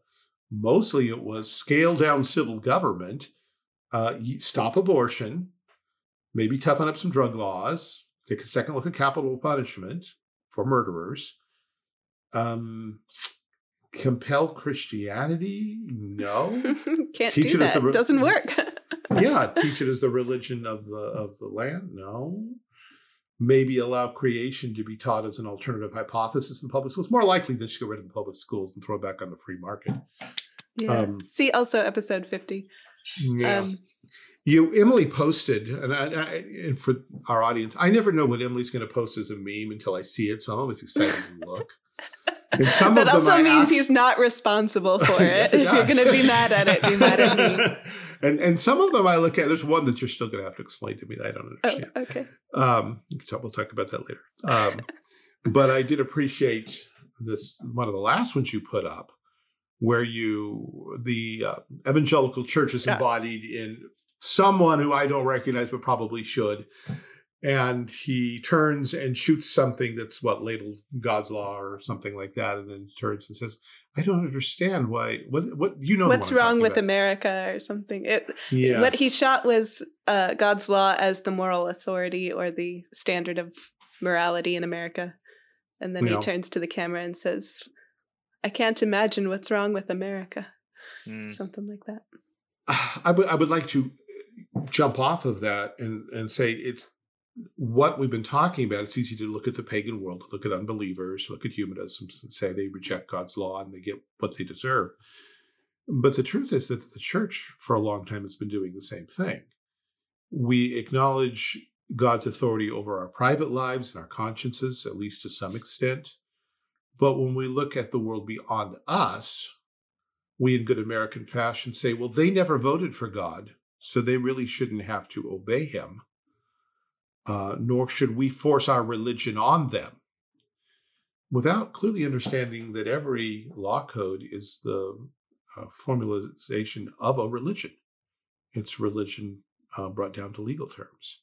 Mostly it was scale down civil government, uh, stop abortion, maybe toughen up some drug laws, take a second look at capital punishment for murderers. Um, compel Christianity? No. <laughs> Can't teach do that. Re- Doesn't work. <laughs> yeah, teach it as the religion of the of the land? No. Maybe allow creation to be taught as an alternative hypothesis in public schools. More likely they should get rid of the public schools and throw it back on the free market. Yeah. Um, See also episode 50. Yeah. Um, you Emily posted, and, I, I, and for our audience, I never know what Emily's going to post as a meme until I see it, so I'm always excited to look. And <laughs> some that also means he's not responsible <laughs> for it. yes, it if you're going to be mad at it, be mad at me. <laughs> and and some of them I look at. There's one that you're still going to have to explain to me that I don't oh, understand. Oh, okay. Um, we'll talk about that later. Um, but I did appreciate this one of the last ones you put up, where you the uh, evangelical church is embodied yeah. in someone who I don't recognize but probably should and he turns and shoots something that's what labeled God's law or something like that, and then turns and says, "I don't understand why. What? What? You know what's wrong with about. America or something?" It, yeah. What he shot was uh, God's law as the moral authority or the standard of morality in America, and then you he know. turns to the camera and says, "I can't imagine what's wrong with America." Mm. Something like that. <sighs> I would I would like to jump off of that and and say it's what we've been talking about, it's easy to look at the pagan world, look at unbelievers, look at humanism, and say they reject God's law and they get what they deserve. But the truth is that the church, for a long time, has been doing the same thing. We acknowledge God's authority over our private lives and our consciences, at least to some extent. But when we look at the world beyond us, we, in good American fashion, say, well, they never voted for God, so they really shouldn't have to obey him uh, nor should we force our religion on them without clearly understanding that every law code is the uh, formalization of a religion. It's religion uh, brought down to legal terms.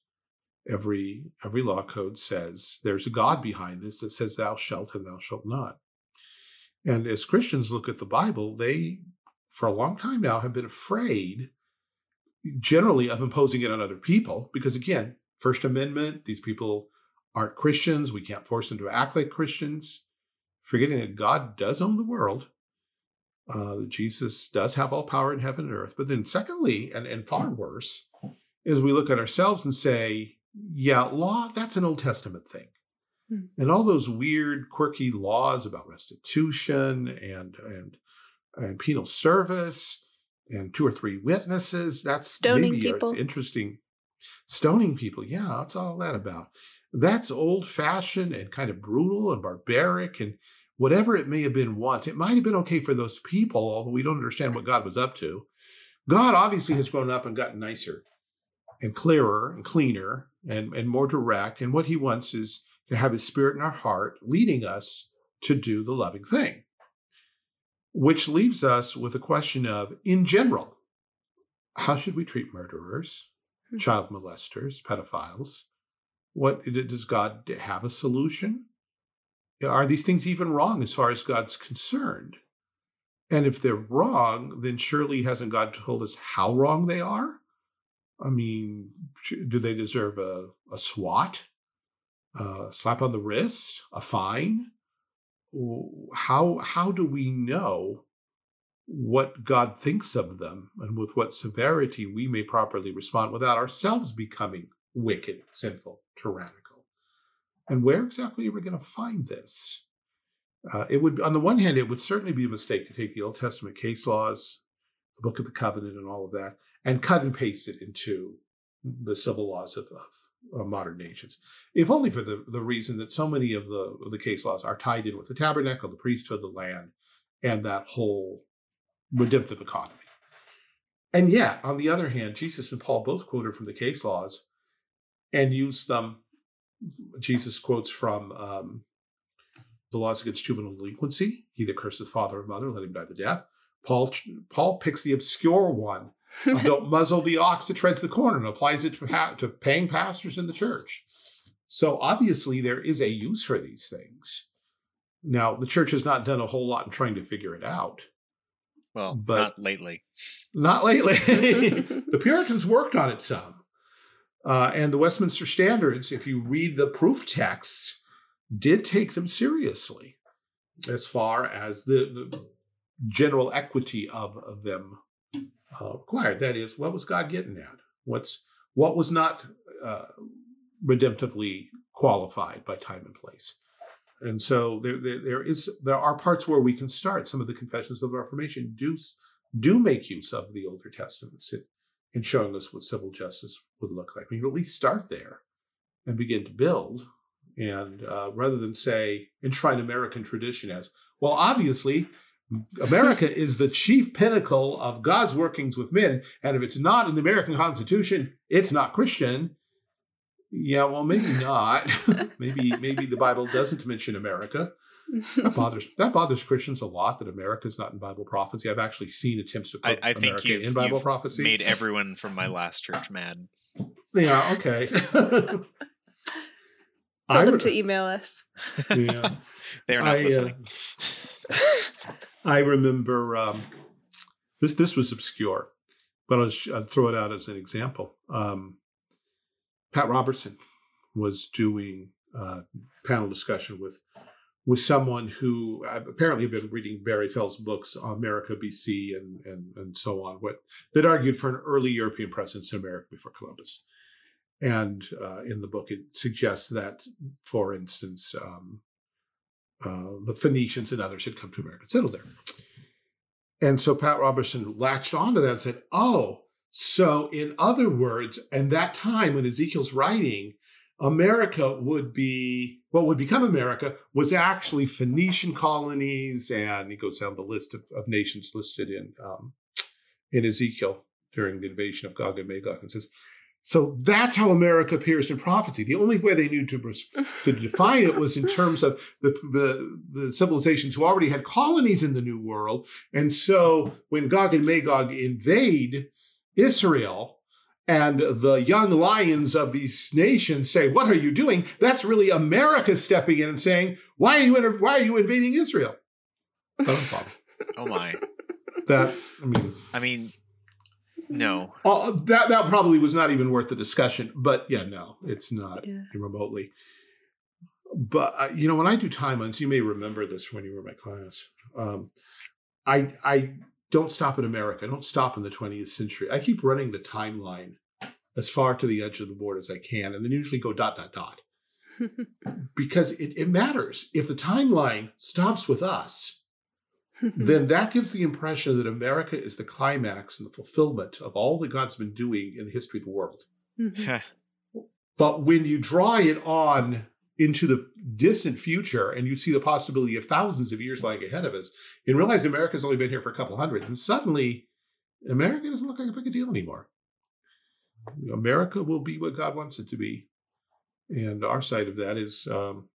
Every every law code says there's a God behind this that says thou shalt and thou shalt not. And as Christians look at the Bible, they, for a long time now, have been afraid generally of imposing it on other people because, again, First Amendment, these people aren't Christians. We can't force them to act like Christians. Forgetting that God does own the world, uh, that Jesus does have all power in heaven and earth. But then, secondly, and, and far worse, is we look at ourselves and say, yeah, law, that's an Old Testament thing. Hmm. And all those weird, quirky laws about restitution and and and penal service and two or three witnesses, that's stoning maybe people. interesting Stoning people, yeah, what's all that about? That's old fashioned and kind of brutal and barbaric and whatever it may have been once. It might have been okay for those people, although we don't understand what God was up to. God obviously has grown up and gotten nicer and clearer and cleaner and, and more direct. And what he wants is to have his spirit in our heart, leading us to do the loving thing. Which leaves us with a question of, in general, how should we treat murderers, hmm. child molesters, pedophiles? What does God have a solution? Are these things even wrong as far as God's concerned? And if they're wrong, then surely hasn't God told us how wrong they are? I mean, do they deserve a, a swat, a slap on the wrist, a fine? How how do we know what God thinks of them and with what severity we may properly respond without ourselves becoming wicked, sinful, tyrannical? And where exactly are we going to find this? Uh, it would, on the one hand, it would certainly be a mistake to take the Old Testament case laws, the Book of the Covenant, and all of that, and cut and paste it into the civil laws of, of uh, modern nations, if only for the, the reason that so many of the, of the case laws are tied in with the tabernacle, the priesthood, the land, and that whole redemptive economy. And yet, on the other hand, Jesus and Paul both quoted from the case laws and used them. Jesus quotes from um, the laws against juvenile delinquency. He that curses father or mother, let him die the death. Paul Paul picks the obscure one <laughs> don't muzzle the ox that treads the corn and applies it to, pa- to paying pastors in the church. So obviously, there is a use for these things. Now, the church has not done a whole lot in trying to figure it out. Well, but not lately. Not lately. <laughs> <laughs> the Puritans worked on it some. Uh, and the Westminster Standards, if you read the proof texts, did take them seriously as far as the, the general equity of, of them uh, required. That is, what was God getting at? What's what was not uh, redemptively qualified by time and place? And so there, there, there is there are parts where we can start. Some of the confessions of the Reformation do do make use of the older testaments in, in showing us what civil justice would look like. We can at least start there and begin to build. And uh, rather than say enshrine American tradition as well, obviously America is the chief pinnacle of God's workings with men. And if it's not in the American Constitution, it's not Christian. Yeah, well, maybe <laughs> not. <laughs> maybe maybe the Bible doesn't mention America. That <laughs> bothers that bothers Christians a lot that America's not in Bible prophecy. I've actually seen attempts to put I, I think you've, in Bible you've prophecy. Made everyone from my last church mad. Yeah. Okay. Tell them to email us. Yeah. They're not I, uh, listening. Uh, I remember um, this. This was obscure, but I'll, I'll, throw it out as an example. Um, Pat Robertson was doing a panel discussion with with someone who apparently had been reading Barry Fell's books, America, BC, and and and so on, what that argued for an early European presence in America before Columbus. And uh, in the book, it suggests that, for instance, um, uh, the Phoenicians and others had come to America and settled there. And so Pat Robertson latched onto that and said, oh, so in other words, and that time when Ezekiel's writing, America would be what would become America was actually Phoenician colonies, and he goes down the list of, of nations listed in um, in Ezekiel during the invasion of Gog and Magog, and says so that's how America appears in prophecy. The only way they knew to, to define it was in terms of the, the, the, civilizations who already had colonies in the New World. And so when Gog and Magog invade Israel, and the young lions of these nations say, "What are you doing?" That's really America stepping in and saying, "Why are you inter- Why are you invading Israel?" <laughs> oh my! That I mean, I mean, no. Uh, that that probably was not even worth the discussion. But yeah, no, it's not yeah. remotely. But uh, you know, when I do timelines, you may remember this when you were in my class. Um, I I don't stop in America. I don't stop in the 20th century. I keep running the timeline as far to the edge of the board as I can, and then usually go dot dot dot. <laughs> because it, it matters. If the timeline stops with us, <laughs> then that gives the impression that America is the climax and the fulfillment of all that God's been doing in the history of the world. Mm-hmm. but when you draw it on into the distant future and you see the possibility of thousands of years lying ahead of us and realize America's only been here for a couple hundred, and suddenly America doesn't look like a big deal anymore. America will be what God wants it to be. And our side of that is um,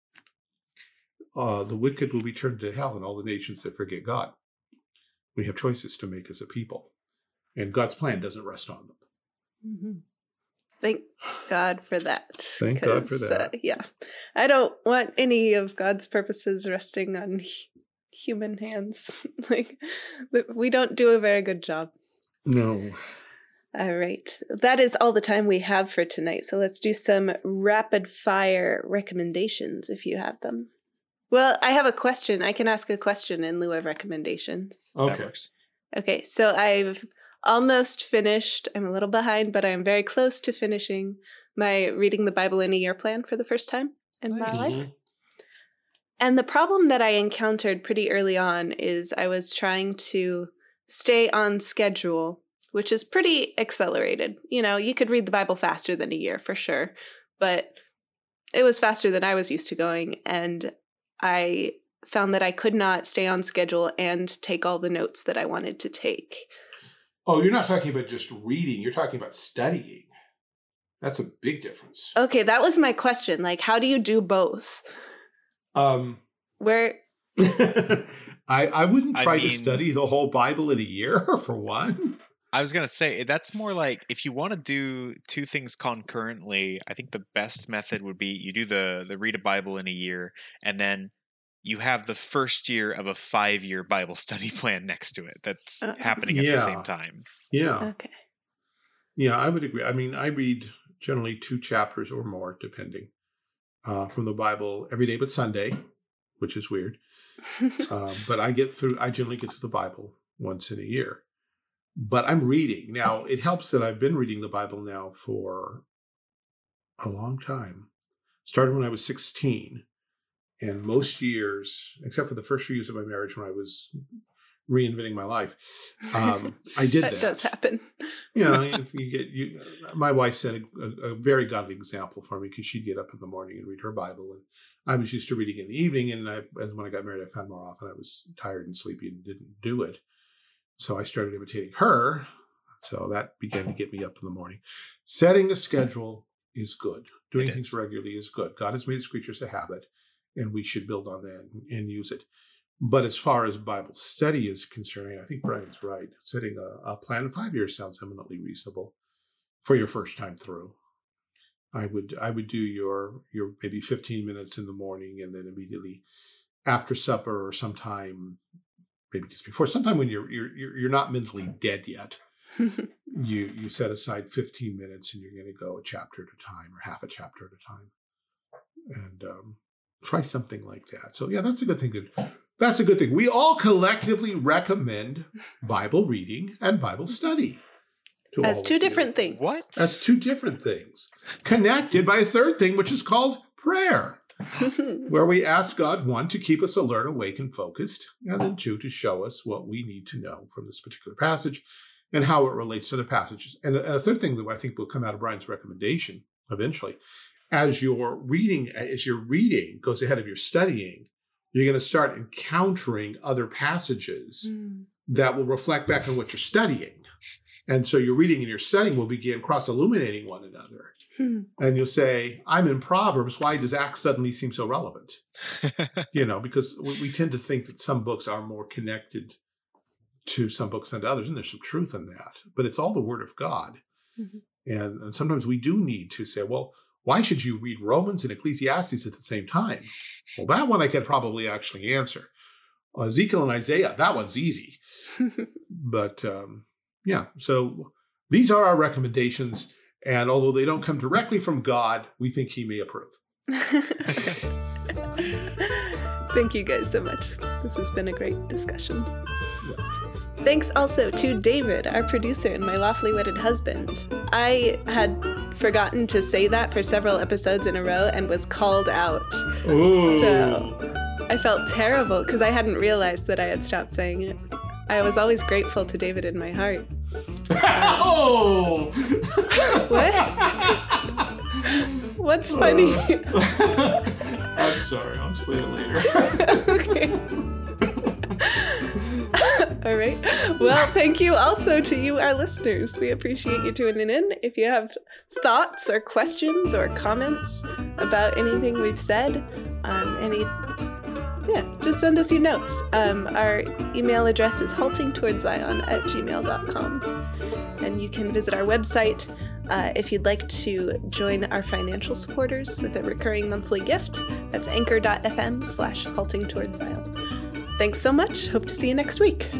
uh, the wicked will be turned to hell and all the nations that forget God. We have choices to make as a people. And God's plan doesn't rest on them. Mm-hmm. Thank God for that. Thank God for that. Uh, yeah. I don't want any of God's purposes resting on human hands. <laughs> like, we don't do a very good job. No. All right. That is all the time we have for tonight. So let's do some rapid fire recommendations if you have them. Well, I have a question. I can ask a question in lieu of recommendations. Okay. Okay. So I've almost finished. I'm a little behind, but I'm very close to finishing my reading the Bible in a year plan for the first time in nice. my life. Mm-hmm. And the problem that I encountered pretty early on is I was trying to stay on schedule, which is pretty accelerated. You know, you could read the Bible faster than a year for sure, but it was faster than I was used to going. And I found that I could not stay on schedule and take all the notes that I wanted to take. Oh, you're not talking about just reading, you're talking about studying. That's a big difference. Okay, that was my question. Like, how do you do both? Um, Where <laughs> I I wouldn't try I mean, to study the whole Bible in a year <laughs> for one. I was gonna say that's more like if you want to do two things concurrently. I think the best method would be you do the the read a Bible in a year, and then you have the first year of a five year Bible study <laughs> plan next to it. That's uh, happening at yeah. the same time. Yeah. Okay. Yeah, I would agree. I mean, I read generally two chapters or more, depending, uh, from the Bible every day but Sunday, which is weird. um, <laughs> but I get through. I generally get to the Bible once in a year but I'm reading. Now, it helps that I've been reading the Bible now for a long time. Started when I was 16. And most years, except for the first few years of my marriage when I was reinventing my life, um, I did <laughs> that. that does happen. you know, you get you. My wife set a, a, a very godly example for me because she'd get up in the morning and read her Bible, and I was used to reading in the evening. And I, as when I got married, I found more often I was tired and sleepy and didn't do it. So I started imitating her. So that began to get me up in the morning. Setting a schedule is good. Doing things regularly is good. God has made his creatures a habit, and we should build on that and, use it. But as far as Bible study is concerned, I think Brian's right. Setting a, a plan in five years sounds eminently reasonable for your first time through. I would I would do your your maybe 15 minutes in the morning and then immediately after supper or sometime maybe just before, sometime when you're you're you're not mentally dead yet, <laughs> you you set aside 15 minutes and you're going to go a chapter at a time or half a chapter at a time, and um, try something like that. So yeah, that's a good thing to. That's a good thing. We all collectively recommend Bible reading and Bible study. As two different things. What? As two different things. Connected by a third thing, which is called prayer. <laughs> where we ask God, one, to keep us alert, awake, and focused, and then two, to show us what we need to know from this particular passage and how it relates to the passages. And a third thing that I think will come out of Brian's recommendation eventually, as your reading, as your reading goes ahead of your studying, you're going to start encountering other passages mm. that will reflect back on what you're studying. And so your reading and your studying will begin cross illuminating one another. Hmm. And you'll say, I'm in Proverbs. Why does Acts suddenly seem so relevant? <laughs> you know, because we, we, tend to think that some books are more connected to some books than to others. And there's some truth in that. But it's all the Word of God. Mm-hmm. And, and sometimes we do need to say, well, why should you read Romans and Ecclesiastes at the same time? Well, that one I can probably actually answer. Ezekiel and Isaiah, that one's easy. <laughs> but um, yeah, so these are our recommendations. And although they don't come directly from God, we think He may approve. <laughs> Thank you guys so much. This has been a great discussion. Thanks also to David, our producer and my lawfully wedded husband. I had forgotten to say that for several episodes in a row and was called out. Ooh. So I felt terrible because I hadn't realized that I had stopped saying it. I was always grateful to David in my heart. oh! what? What's funny? <laughs> I'm sorry. I'll explain it later. <laughs> okay. All right. Well, thank you also to you, our listeners. We appreciate you tuning in. If you have thoughts or questions or comments about anything we've said, um, any yeah, just send us your notes. Um, our email address is haltingtowardszion at gmail.com. And you can visit our website uh, if you'd like to join our financial supporters with a recurring monthly gift. That's anchor.fm slash halting towards Zion. Thanks so much. Hope to see you next week.